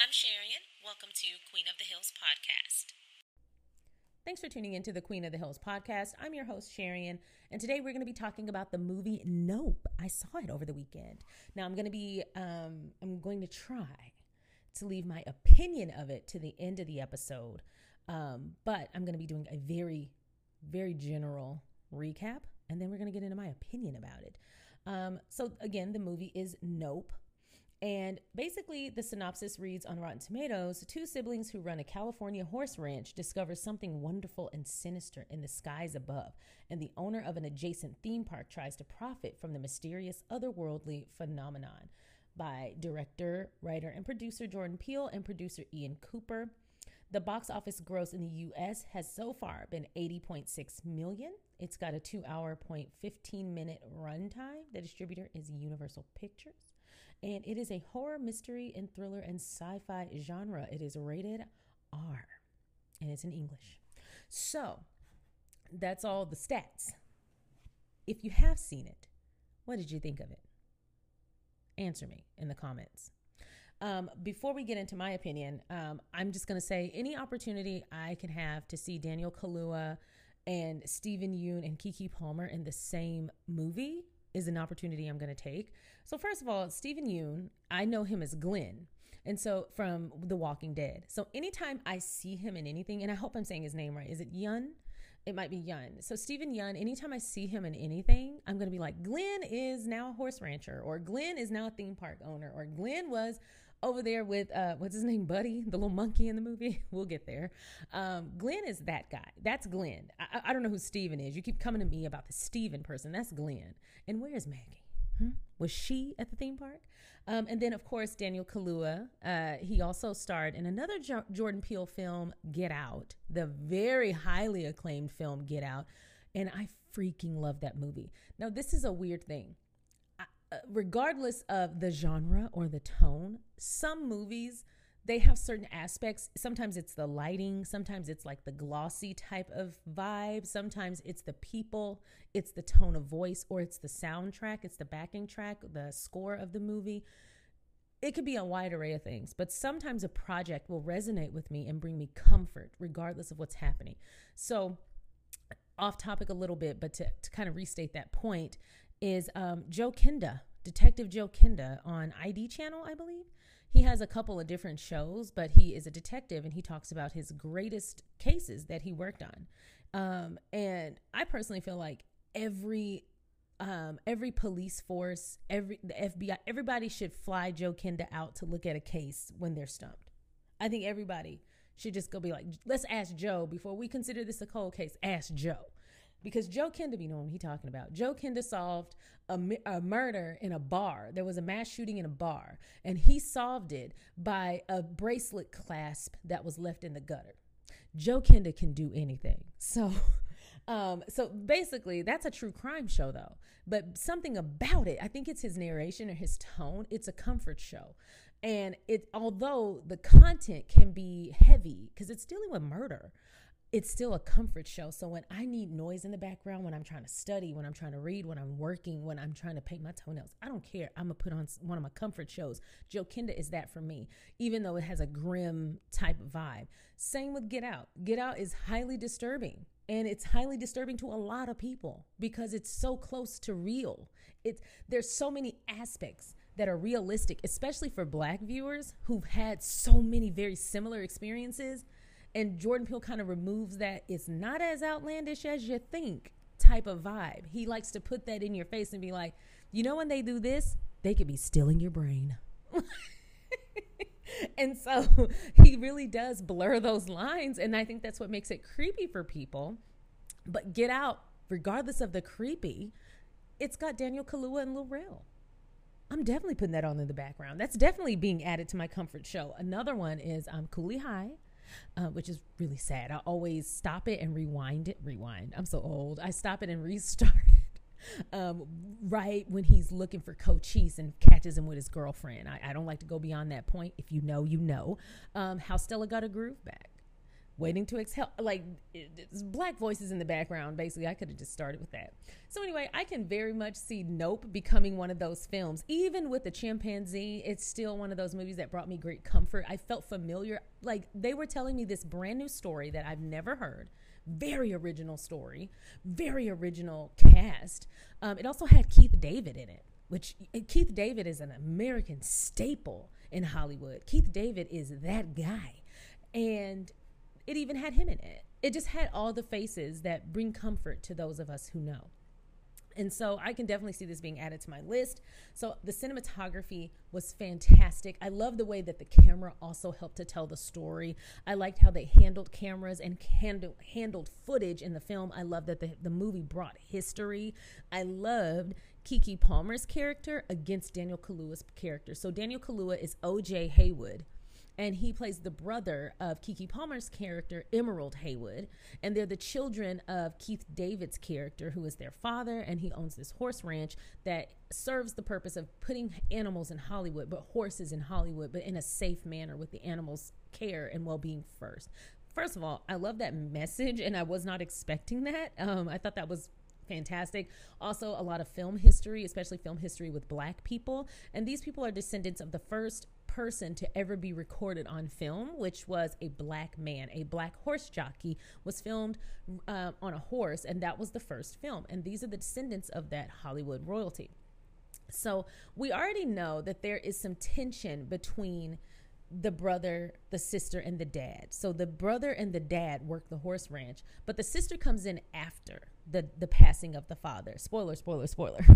I'm Sharian. Welcome to Queen of the Hills podcast. Thanks for tuning into the Queen of the Hills podcast. I'm your host, Sharian, and today we're going to be talking about the movie Nope. I saw it over the weekend. Now I'm going to be, um, I'm going to try to leave my opinion of it to the end of the episode, um, but I'm going to be doing a very, very general recap, and then we're going to get into my opinion about it. Um, so again, the movie is Nope. And basically, the synopsis reads on Rotten Tomatoes two siblings who run a California horse ranch discover something wonderful and sinister in the skies above, and the owner of an adjacent theme park tries to profit from the mysterious otherworldly phenomenon. By director, writer, and producer Jordan Peele and producer Ian Cooper. The box office gross in the US has so far been 80.6 million. It's got a 2 hour point 15 minute runtime. The distributor is Universal Pictures and it is a horror, mystery, and thriller and sci fi genre. It is rated R, and it's in English. So that's all the stats. If you have seen it, what did you think of it? Answer me in the comments. Um, before we get into my opinion, um, I'm just going to say any opportunity I can have to see Daniel Kaluuya and Steven Yeun and Keke Palmer in the same movie, is an opportunity I'm going to take. So first of all, Steven Yeun, I know him as Glenn. And so from The Walking Dead. So anytime I see him in anything, and I hope I'm saying his name right, is it Yun? It might be Yun. So Steven Yeun, anytime I see him in anything, I'm going to be like, Glenn is now a horse rancher, or Glenn is now a theme park owner, or Glenn was over there with uh, what's his name, Buddy, the little monkey in the movie. we'll get there. Um, Glenn is that guy. That's Glenn. I, I, don't know who Steven is. You keep coming to me about the Steven person. That's Glenn. And where's Maggie? Hmm? Was she at the theme park? Um, and then, of course, Daniel Kaluuya. Uh, he also starred in another jo- Jordan Peele film, Get Out, the very highly acclaimed film Get Out. And I freaking love that movie. Now, this is a weird thing. Regardless of the genre or the tone, some movies they have certain aspects. Sometimes it's the lighting, sometimes it's like the glossy type of vibe, sometimes it's the people, it's the tone of voice, or it's the soundtrack, it's the backing track, the score of the movie. It could be a wide array of things, but sometimes a project will resonate with me and bring me comfort regardless of what's happening. So, off topic a little bit, but to, to kind of restate that point, is um, Joe Kenda, Detective Joe Kenda on ID Channel, I believe. He has a couple of different shows, but he is a detective and he talks about his greatest cases that he worked on. Um, and I personally feel like every um, every police force, every the FBI, everybody should fly Joe Kenda out to look at a case when they're stumped. I think everybody should just go be like, let's ask Joe before we consider this a cold case. Ask Joe because Joe Kenda be knowing he talking about. Joe Kenda solved a, a, murder in a bar. There was a mass shooting in a bar, and he solved it by a bracelet clasp that was left in the gutter. Joe Kenda can do anything. So, um, so basically, that's a true crime show, though. But something about it, I think it's his narration or his tone. It's a comfort show, and it although the content can be heavy because it's dealing with murder it's still a comfort show. So when I need noise in the background, when I'm trying to study, when I'm trying to read, when I'm working, when I'm trying to paint my toenails, I don't care. I'm gonna put on one of my comfort shows. Joe Kenda is that for me, even though it has a grim type vibe. Same with Get Out. Get Out is highly disturbing. And it's highly disturbing to a lot of people because it's so close to real. It's there's so many aspects that are realistic, especially for black viewers who've had so many very similar experiences and Jordan Peele kind of removes that it's not as outlandish as you think type of vibe. He likes to put that in your face and be like, you know, when they do this, they could be stealing your brain. and so he really does blur those lines. And I think that's what makes it creepy for people. But Get Out, regardless of the creepy, it's got Daniel Kaluuya and Lil Rel. I'm definitely putting that on in the background. That's definitely being added to my comfort show. Another one is I'm um, Cooley High uh, which is really sad. I always stop it and rewind it. Rewind. I'm so old. I stop it and restart it. Um, right when he's looking for Cochise and catches him with his girlfriend. I, I, don't like to go beyond that point. If you know, you know. Um, how Stella got a groove back. Waiting to exhale. Like black voices in the background. Basically, I could have just started with that. So anyway, I can very much see Nope becoming one of those films. Even with the chimpanzee, it's still one of those movies that brought me great comfort. I felt familiar. Like they were telling me this brand new story that I've never heard. Very original story, very original cast. Um, it also had Keith David in it, which Keith David is an American staple in Hollywood. Keith David is that guy. And it even had him in it. It just had all the faces that bring comfort to those of us who know. And so I can definitely see this being added to my list. So the cinematography was fantastic. I love the way that the camera also helped to tell the story. I liked how they handled cameras and handled handled footage in the film. I love that the, the movie brought history. I loved Keke Palmer's character against Daniel Kaluuya's character. So Daniel Kaluuya is OJ Haywood and he plays the brother of Keke Palmer's character, Emerald Haywood. And they're the children of Keith David's character, who is their father, and he owns this horse ranch that serves the purpose of putting animals in Hollywood, but horses in Hollywood, but in a safe manner with the animals' care and well being first. First of all, I love that message, and I was not expecting that. Um, I thought that was fantastic. Also, a lot of film history, especially film history with black people. And these people are descendants of the first person to ever be recorded on film, which was a black man, a black horse jockey, was filmed uh, on a horse, and that was the first film. And these are the descendants of that Hollywood royalty. So we already know that there is some tension between the brother, the sister, and the dad. So the brother and the dad work the horse ranch, but the sister comes in after the the passing of the father. Spoiler, spoiler, spoiler.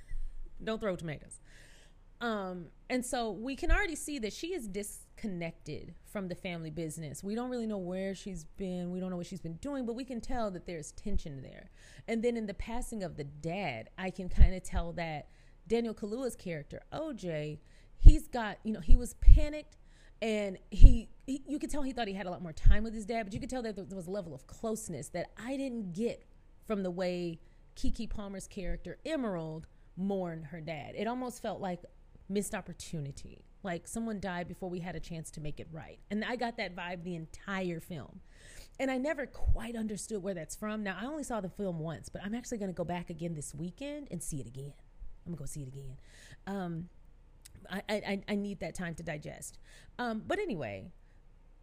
Don't throw tomatoes. Um, and so we can already see that she is disconnected from the family business. We don't really know where she's been. We don't know what she's been doing, but we can tell that there's tension there. And then in the passing of the dad, I can kind of tell that Daniel Kaluuya's character, OJ, he's got, you know, he was panicked and he, he you could tell he thought he had a lot more time with his dad, but you could tell that there was a level of closeness that I didn't get from the way Keke Palmer's character, Emerald, mourned her dad. It almost felt like missed opportunity. Like someone died before we had a chance to make it right. And I got that vibe the entire film. And I never quite understood where that's from. Now, I only saw the film once, but I'm actually going to go back again this weekend and see it again. I'm going to go see it again. Um, I, I, I need that time to digest. Um, but anyway,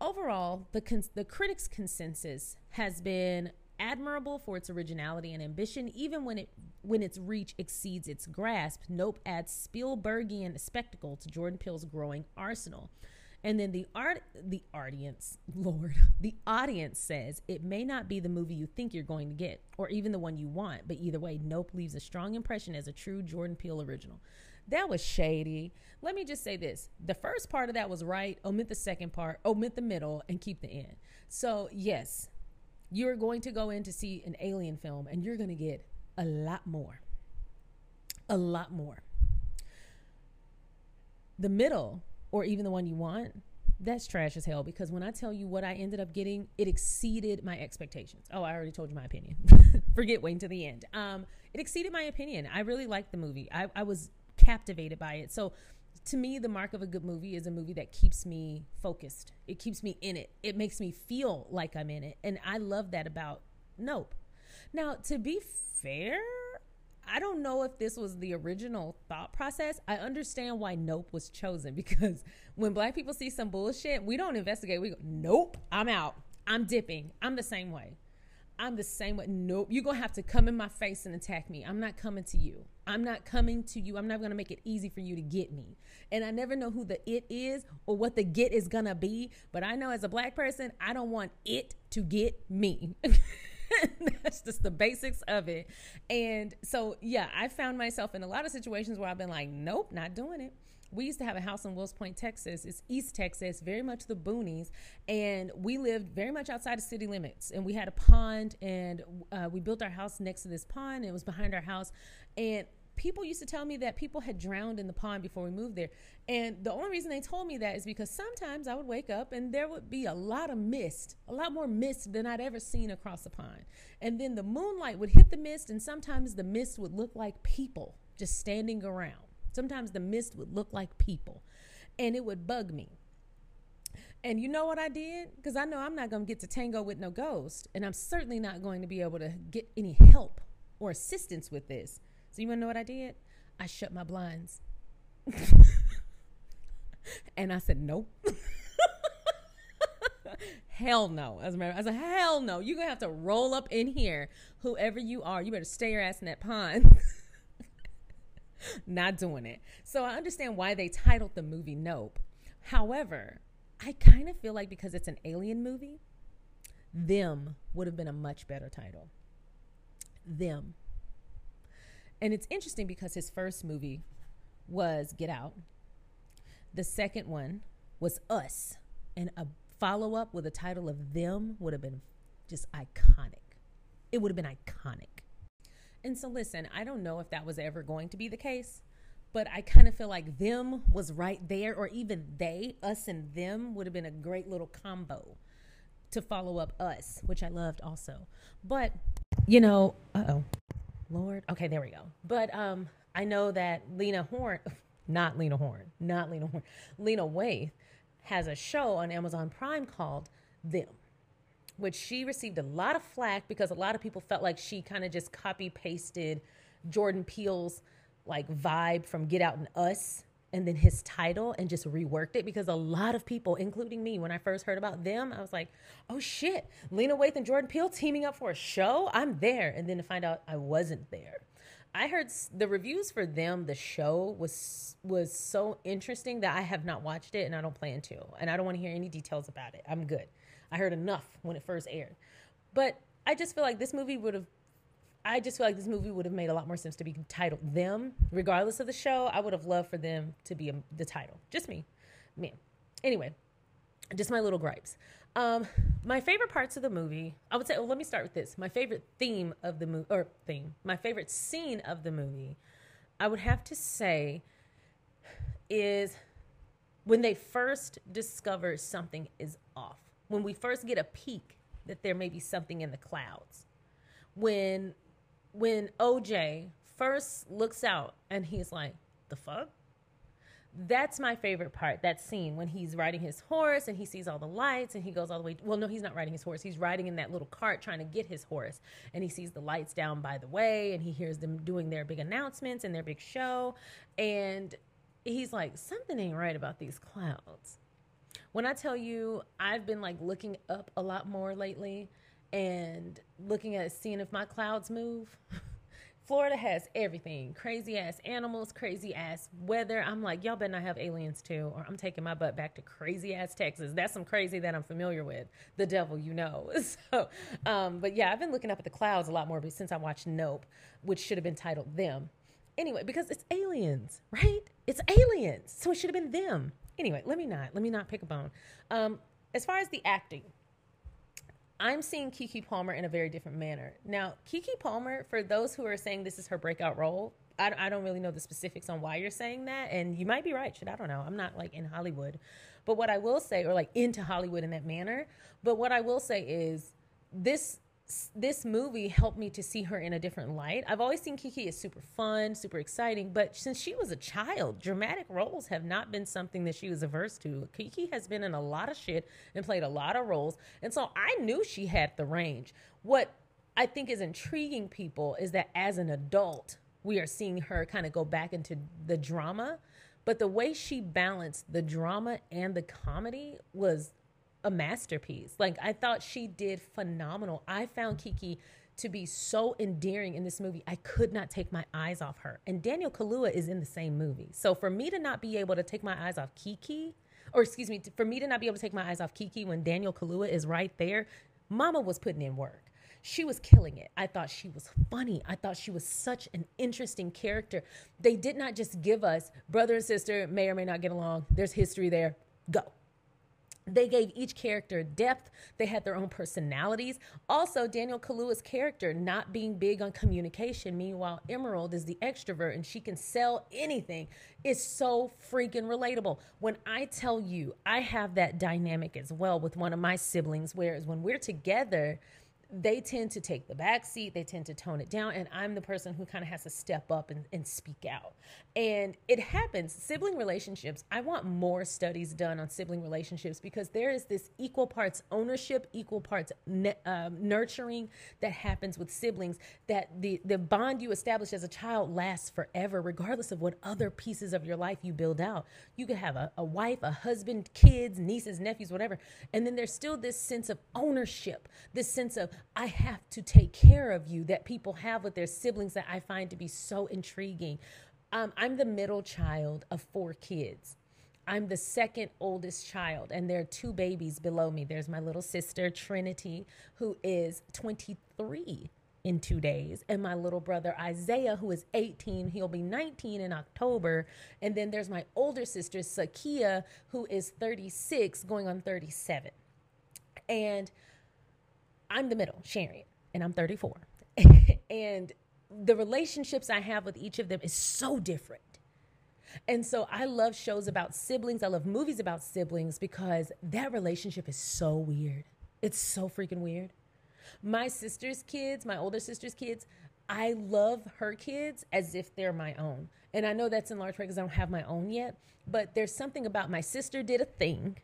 overall, the, cons- the critics' consensus has been admirable for its originality and ambition, even when it when its reach exceeds its grasp. Nope adds Spielbergian spectacle to Jordan Peele's growing arsenal. And then the art the audience, Lord, the audience says it may not be the movie you think you're going to get, or even the one you want, but either way, Nope leaves a strong impression as a true Jordan Peele original. That was shady. Let me just say this. The first part of that was right. Omit the second part, omit the middle, and keep the end. So, yes, you're going to go in to see an alien film and you're going to get a lot more. A lot more. The middle, or even the one you want, that's trash as hell because when I tell you what I ended up getting, it exceeded my expectations. Oh, I already told you my opinion. Forget waiting to the end. Um, it exceeded my opinion. I really liked the movie. I, I was captivated by it. So to me, the mark of a good movie is a movie that keeps me focused. It keeps me in it. It makes me feel like I'm in it. And I love that about Nope. Now, to be fair, I don't know if this was the original thought process. I understand why Nope was chosen because when black people see some bullshit, we don't investigate. We go, Nope, I'm out. I'm dipping. I'm the same way. I'm the same way. Nope. You're going to have to come in my face and attack me. I'm not coming to you. I'm not coming to you. I'm not going to make it easy for you to get me. And I never know who the it is or what the get is going to be. But I know as a black person, I don't want it to get me. That's just the basics of it. And so, yeah, I found myself in a lot of situations where I've been like, nope, not doing it we used to have a house in Wills Point, Texas. It's East Texas, very much the boonies, and we lived very much outside of city limits. And we had a pond, and uh, we built our house next to this pond. It was behind our house, and people used to tell me that people had drowned in the pond before we moved there. And the only reason they told me that is because sometimes I would wake up and there would be a lot of mist, a lot more mist than I'd ever seen across the pond. And then the moonlight would hit the mist, and sometimes the mist would look like people just standing around. Sometimes the mist would look like people and it would bug me. And you know what I did? Because I know I'm not going to get to tango with no ghost. And I'm certainly not going to be able to get any help or assistance with this. So you want to know what I did? I shut my blinds. and I said, nope. hell no. As a matter, I said, hell no. You're gonna have to roll up in here, whoever you are. You better stay your ass in that pond. Not doing it. So I understand why they titled the movie Nope. However, I kind of feel like because it's an alien movie, them would have been a much better title. Them. And it's interesting because his first movie was Get Out. The second one was Us. And a follow up with a title of Them would have been just iconic. It would have been iconic. And so, listen, I don't know if that was ever going to be the case, but I kind of feel like them was right there, or even they, us and them, would have been a great little combo to follow up us, which I loved also. But, you know, uh oh, Lord. Okay, there we go. But um, I know that Lena Horn, not Lena Horn, not Lena Horne, Lena Waithe has a show on Amazon Prime called Them, which she received a lot of flack because a lot of people felt like she kind of just copy pasted Jordan Peele's like vibe from Get Out and Us and then his title and just reworked it because a lot of people, including me, when I first heard about them, I was like, oh shit, Lena Waithe and Jordan Peele teaming up for a show? I'm there. And then to find out I wasn't there. I heard the reviews for them. The show was was so interesting that I have not watched it and I don't plan to, and I don't want to hear any details about it. I'm good. I heard enough when it first aired, but I just feel like this movie would have. I just feel like this movie would have made a lot more sense to be titled "Them," regardless of the show. I would have loved for them to be a, the title. Just me, me. Anyway, just my little gripes. Um, my favorite parts of the movie, I would say, well, let me start with this. My favorite theme of the movie, or theme, my favorite scene of the movie, I would have to say, is when they first discover something is off. When we first get a peek that there may be something in the clouds. When when OJ first looks out and he's like, the fuck? that's my favorite part that scene when he's riding his horse and he sees all the lights and he goes all the way well no he's not riding his horse he's riding in that little cart trying to get his horse and he sees the lights down by the way and he hears them doing their big announcements and their big show and he's like something ain't right about these clouds when i tell you i've been like looking up a lot more lately and looking at seeing if my clouds move Florida has everything crazy ass animals, crazy ass weather. I'm like, y'all better not have aliens too, or I'm taking my butt back to crazy ass Texas. That's some crazy that I'm familiar with. The devil, you know. So, um, but yeah, I've been looking up at the clouds a lot more since I watched Nope, which should have been titled Them. Anyway, because it's aliens, right? It's aliens. So it should have been them. Anyway, let me not, let me not pick a bone. Um, as far as the acting, I'm seeing Keke Palmer in a very different manner. Now, Keke Palmer, for those who are saying this is her breakout role, I, I, don't really know the specifics on why you're saying that. And you might be right. Shit, I don't know. I'm not like in Hollywood. But what I will say, or like into Hollywood in that manner, but what I will say is this this movie helped me to see her in a different light. I've always seen Keke as super fun, super exciting, but since she was a child, dramatic roles have not been something that she was averse to. Keke has been in a lot of shit and played a lot of roles, and so I knew she had the range. What I think is intriguing people is that as an adult, we are seeing her kind of go back into the drama, but the way she balanced the drama and the comedy was a masterpiece. Like I thought she did phenomenal. I found Keke to be so endearing in this movie. I could not take my eyes off her. And Daniel Kaluuya is in the same movie. So for me to not be able to take my eyes off Keke, or excuse me, for me to not be able to take my eyes off Keke when Daniel Kaluuya is right there, Mama was putting in work. She was killing it. I thought she was funny. I thought she was such an interesting character. They did not just give us brother and sister may or may not get along. There's history there. Go they gave each character depth. They had their own personalities. Also, Daniel Kaluuya's character not being big on communication. Meanwhile, Emerald is the extrovert and she can sell anything. It's so freaking relatable. When I tell you, I have that dynamic as well with one of my siblings, whereas when we're together, they tend to take the back seat they tend to tone it down and i'm the person who kind of has to step up and, and speak out. And it happens sibling relationships i want more studies done on sibling relationships because there is this equal parts ownership equal parts ne- um, nurturing that happens with siblings that the the bond you establish as a child lasts forever regardless of what other pieces of your life you build out. You could have a, a wife a husband kids nieces nephews whatever and then there's still this sense of ownership this sense of I have to take care of you that people have with their siblings that I find to be so intriguing. Um, I'm the middle child of four kids. I'm the second oldest child, and there are two babies below me. There's my little sister, Trinity, who is 23 in two days, and my little brother, Isaiah, who is 18. He'll be 19 in October. And then there's my older sister, Sakia, who is 36, going on 37. And I'm the middle, Sharon, and I'm 34. and the relationships I have with each of them is so different. And so I love shows about siblings. I love movies about siblings because that relationship is so weird. It's so freaking weird. My sister's kids, my older sister's kids, I love her kids as if they're my own. And I know that's in large part because I don't have my own yet, but there's something about my sister did a thing.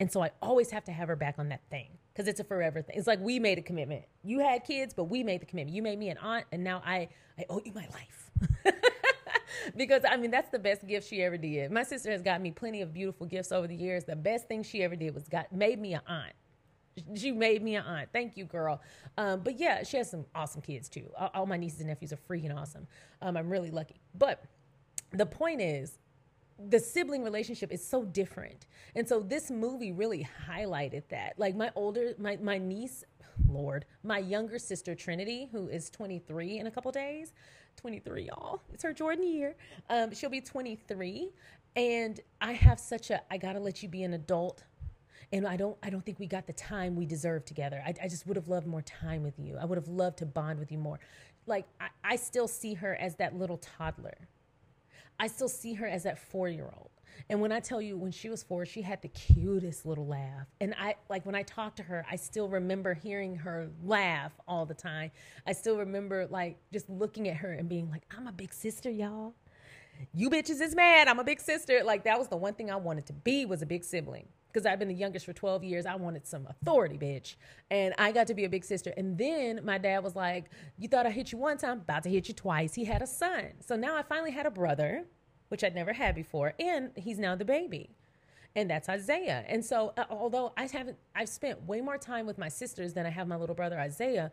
And so I always have to have her back on that thing because it's a forever thing. It's like we made a commitment. You had kids, but we made the commitment. You made me an aunt, and now I I owe you my life. because I mean that's the best gift she ever did. My sister has got me plenty of beautiful gifts over the years. The best thing she ever did was got made me an aunt. She made me an aunt. Thank you, girl. Um, but yeah, she has some awesome kids too. All, all my nieces and nephews are freaking awesome. Um, I'm really lucky. But the point is, the sibling relationship is so different. And so this movie really highlighted that. Like my older my my niece, Lord, my younger sister Trinity, who is 23 in a couple days. 23 y'all. It's her Jordan year. Um she'll be 23 and I have such a I got to let you be an adult and I don't I don't think we got the time we deserve together. I, I just would have loved more time with you. I would have loved to bond with you more. Like I, I still see her as that little toddler I still see her as that four year old. And when I tell you, when she was four, she had the cutest little laugh. And I, like, when I talk to her, I still remember hearing her laugh all the time. I still remember, like, just looking at her and being like, I'm a big sister, y'all. You bitches is mad. I'm a big sister. Like, that was the one thing I wanted to be was a big sibling. Because I've been the youngest for 12 years. I wanted some authority, bitch. And I got to be a big sister. And then my dad was like, You thought I hit you one time, about to hit you twice. He had a son. So now I finally had a brother which I'd never had before, and he's now the baby. And that's Isaiah. And so, uh, although I haven't, I've spent way more time with my sisters than I have my little brother Isaiah.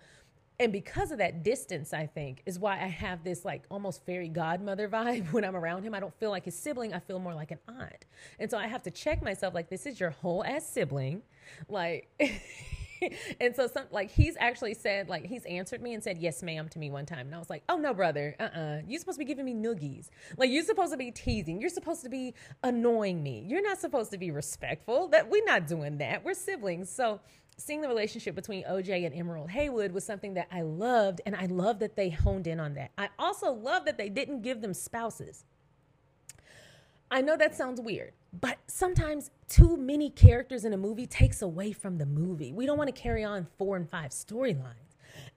And because of that distance, I think, is why I have this like almost fairy godmother vibe when I'm around him. I don't feel like his sibling, I feel more like an aunt. And so I have to check myself like, this is your whole ass sibling. Like, and so some like he's actually said like he's answered me and said yes ma'am to me one time. And i was like oh no brother. Uh-uh. You're supposed to be giving me noogies. Like you're supposed to be teasing. You're supposed to be annoying me. You're not supposed to be respectful. That we're not doing that. We're siblings. So seeing the relationship between oj and emerald haywood was something that i loved and i love that they honed in on that i also love that they didn't give them spouses I know that sounds weird, but sometimes too many characters in a movie takes away from the movie. We don't want to carry on four and five storylines.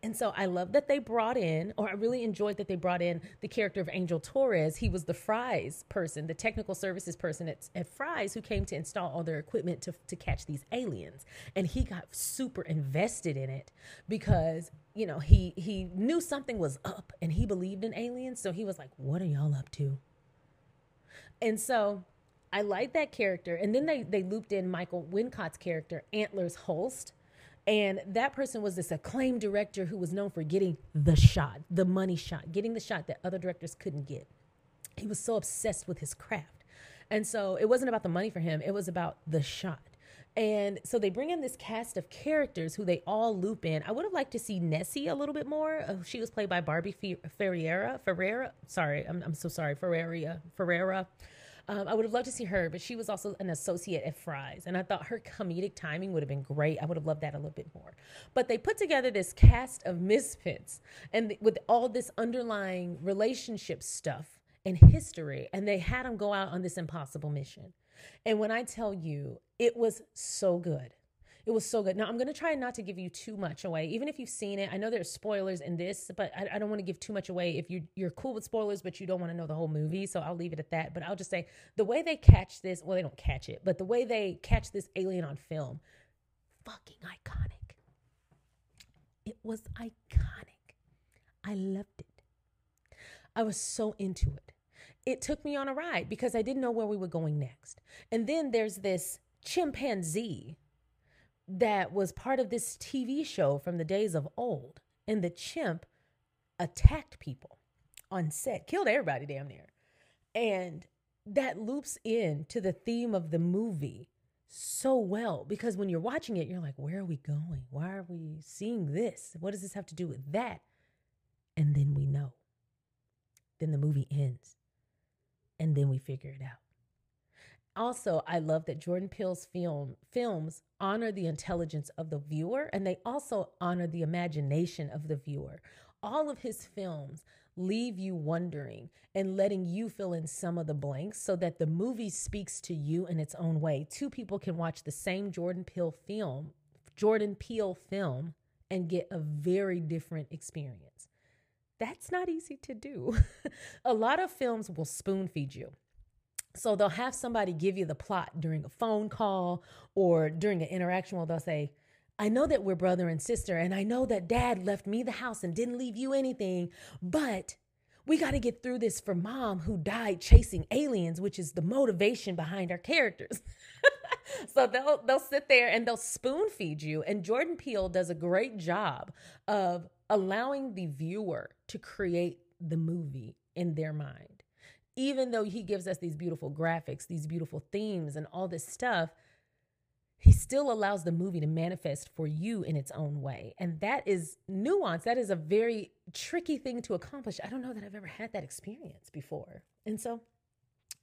And so I love that they brought in, or I really enjoyed that they brought in the character of Angel Torres. He was the Fry's person, the technical services person at, at Fry's who came to install all their equipment to, to catch these aliens. And he got super invested in it because, you know, he, he knew something was up and he believed in aliens. So he was like, what are y'all up to? And so I like that character. And then they, they looped in Michael Wincott's character, Antlers Holst. And that person was this acclaimed director who was known for getting the shot, the money shot, getting the shot that other directors couldn't get. He was so obsessed with his craft. And so it wasn't about the money for him, it was about the shot. And so they bring in this cast of characters who they all loop in. I would have liked to see Nessie a little bit more. Uh, she was played by Barbie Ferreira. Ferreira. Sorry, I'm, I'm so sorry. Ferreira. Ferreira. Um, I would have loved to see her, but she was also an associate at Fry's. And I thought her comedic timing would have been great. I would have loved that a little bit more. But they put together this cast of misfits and th- with all this underlying relationship stuff and history. And they had them go out on this impossible mission. And when I tell you, it was so good. It was so good. Now, I'm going to try not to give you too much away, even if you've seen it. I know there's spoilers in this, but I, I don't want to give too much away if you, you're cool with spoilers, but you don't want to know the whole movie. So I'll leave it at that. But I'll just say the way they catch this, well, they don't catch it, but the way they catch this alien on film, fucking iconic. It was iconic. I loved it. I was so into it. It took me on a ride because I didn't know where we were going next. And then there's this chimpanzee that was part of this TV show from the days of old. And the chimp attacked people on set, killed everybody damn near. And that loops in to the theme of the movie so well because when you're watching it, you're like, where are we going? Why are we seeing this? What does this have to do with that? And then we know. Then the movie ends. And then we figure it out. Also, I love that Jordan Peele's film films honor the intelligence of the viewer and they also honor the imagination of the viewer. All of his films leave you wondering and letting you fill in some of the blanks so that the movie speaks to you in its own way. Two people can watch the same Jordan Peele film, Jordan Peele film and get a very different experience. That's not easy to do. a lot of films will spoon feed you. So they'll have somebody give you the plot during a phone call or during an interaction where they'll say, I know that we're brother and sister, and I know that dad left me the house and didn't leave you anything, but we got to get through this for mom who died chasing aliens, which is the motivation behind our characters. so they'll they'll sit there and they'll spoon feed you and Jordan Peele does a great job of allowing the viewer to create the movie in their mind. Even though he gives us these beautiful graphics, these beautiful themes and all this stuff, he still allows the movie to manifest for you in its own way. And that is nuance. That is a very tricky thing to accomplish. I don't know that I've ever had that experience before. And so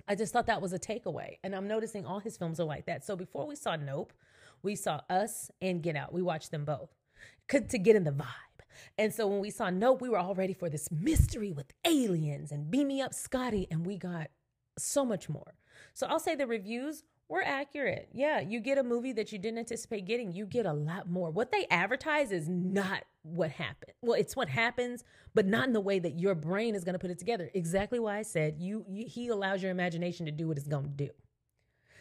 I just thought that was a takeaway. And I'm noticing all his films are like that. So before we saw Nope, we saw Us and Get Out. We watched them both to get in the vibe. And so when we saw Nope, we were all ready for this mystery with aliens and beam me up Scotty. And we got so much more. So I'll say the reviews were accurate. Yeah, you get a movie that you didn't anticipate getting, you get a lot more. What they advertise is not what happened. Well, it's what happens, but not in the way that your brain is going to put it together. Exactly why I said you, you he allows your imagination to do what it's going to do.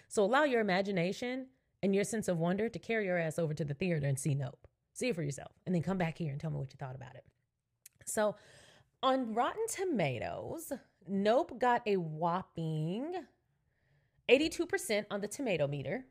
So allow your imagination and your sense of wonder to carry your ass over to the theater and see Nope. See it for yourself and then come back here and tell me what you thought about it. So, on Rotten Tomatoes, Nope got a whopping 82% on the tomato meter.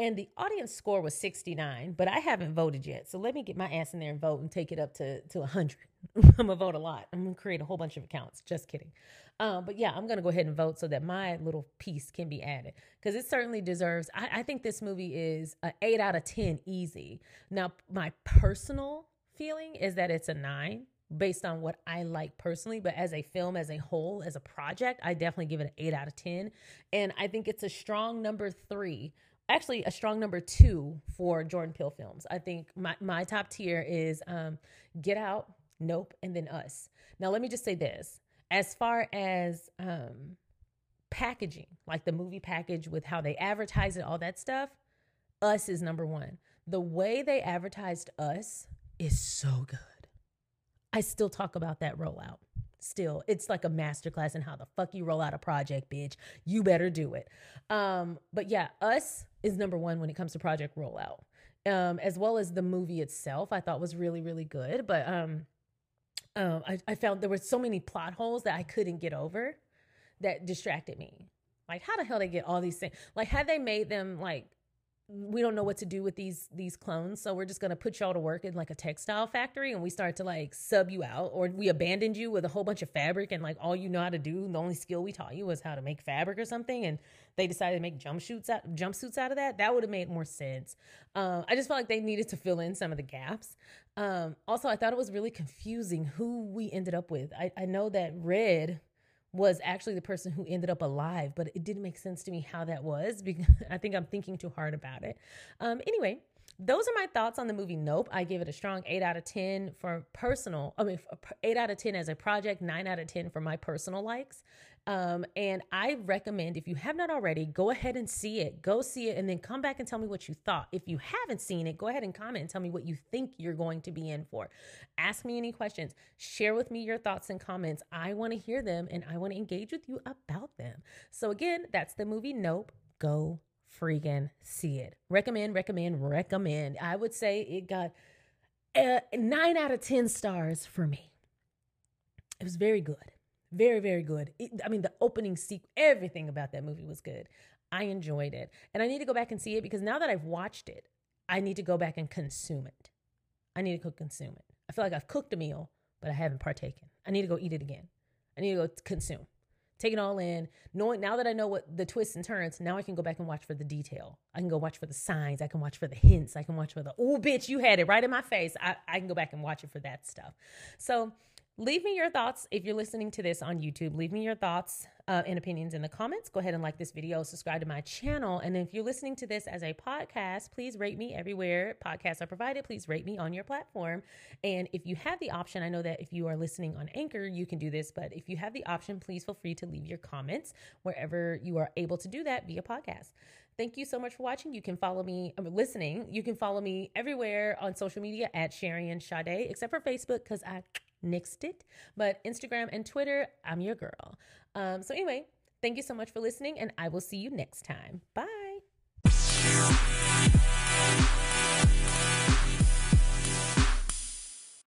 And the audience score was 69, but I haven't voted yet. So let me get my ass in there and vote and take it up to, to 100. I'm going to vote a lot. I'm going to create a whole bunch of accounts. Just kidding. Um, but yeah, I'm going to go ahead and vote so that my little piece can be added because it certainly deserves. I, I think this movie is an 8 out of 10 easy. Now, my personal feeling is that it's a 9 based on what I like personally, but as a film, as a whole, as a project, I definitely give it an 8 out of 10. And I think it's a strong number three, actually, a strong number two for Jordan Peele films. I think my, my top tier is um, Get Out, Nope, and then Us. Now, let me just say this as far as um, packaging, like the movie package with how they advertise it, all that stuff, Us is number one. The way they advertised Us is so good. I still talk about that rollout. Still, it's like a masterclass in how the fuck you roll out a project, bitch. You better do it. Um, but yeah, us is number one when it comes to project rollout. Um, as well as the movie itself, I thought was really, really good. But um, um, I, I found there were so many plot holes that I couldn't get over that distracted me. Like, how the hell they get all these things? Like, had they made them like we don't know what to do with these these clones so we're just going to put y'all to work in like a textile factory and we start to like sub you out or we abandoned you with a whole bunch of fabric and like all you know how to do the only skill we taught you was how to make fabric or something and they decided to make jumpsuits out jumpsuits out of that. That would have made more sense. Um, i just felt like they needed to fill in some of the gaps. Um, also i thought it was really confusing who we ended up with. I, I know that red was actually the person who ended up alive, but it didn't make sense to me how that was because I think I'm thinking too hard about it. Um, anyway, those are my thoughts on the movie Nope. I give it a strong 8 out of 10 for personal, I mean, 8 out of 10 as a project, 9 out of 10 for my personal likes. Um, and I recommend if you have not already, go ahead and see it. Go see it and then come back and tell me what you thought. If you haven't seen it, go ahead and comment and tell me what you think you're going to be in for. Ask me any questions. Share with me your thoughts and comments. I want to hear them and I want to engage with you about them. So, again, that's the movie Nope. Go freaking see it. Recommend, recommend, recommend. I would say it got uh, nine out of 10 stars for me. It was very good. Very, very good. It, I mean, the opening sequence, everything about that movie was good. I enjoyed it. And I need to go back and see it because now that I've watched it, I need to go back and consume it. I need to go consume it. I feel like I've cooked a meal, but I haven't partaken. I need to go eat it again. I need to go consume take it all in. Knowing now that I know what the twists and turns, now I can go back and watch for the detail. I can go watch for the signs. I can watch for the hints. I can watch for the, oh, bitch, you had it right in my face. I, I can go back and watch it for that stuff. So Leave me your thoughts if you're listening to this on YouTube. Leave me your thoughts uh, and opinions in the comments. Go ahead and like this video, subscribe to my channel. And if you're listening to this as a podcast, please rate me everywhere podcasts are provided. Please rate me on your platform. And if you have the option, I know that if you are listening on Anchor, you can do this, but if you have the option, please feel free to leave your comments wherever you are able to do that via podcast. Thank you so much for watching. You can follow me, uh, listening. You can follow me everywhere on social media at Sharian Sade, except for Facebook because I nixed it. But Instagram and Twitter, I'm your girl. Um, so, anyway, thank you so much for listening, and I will see you next time. Bye.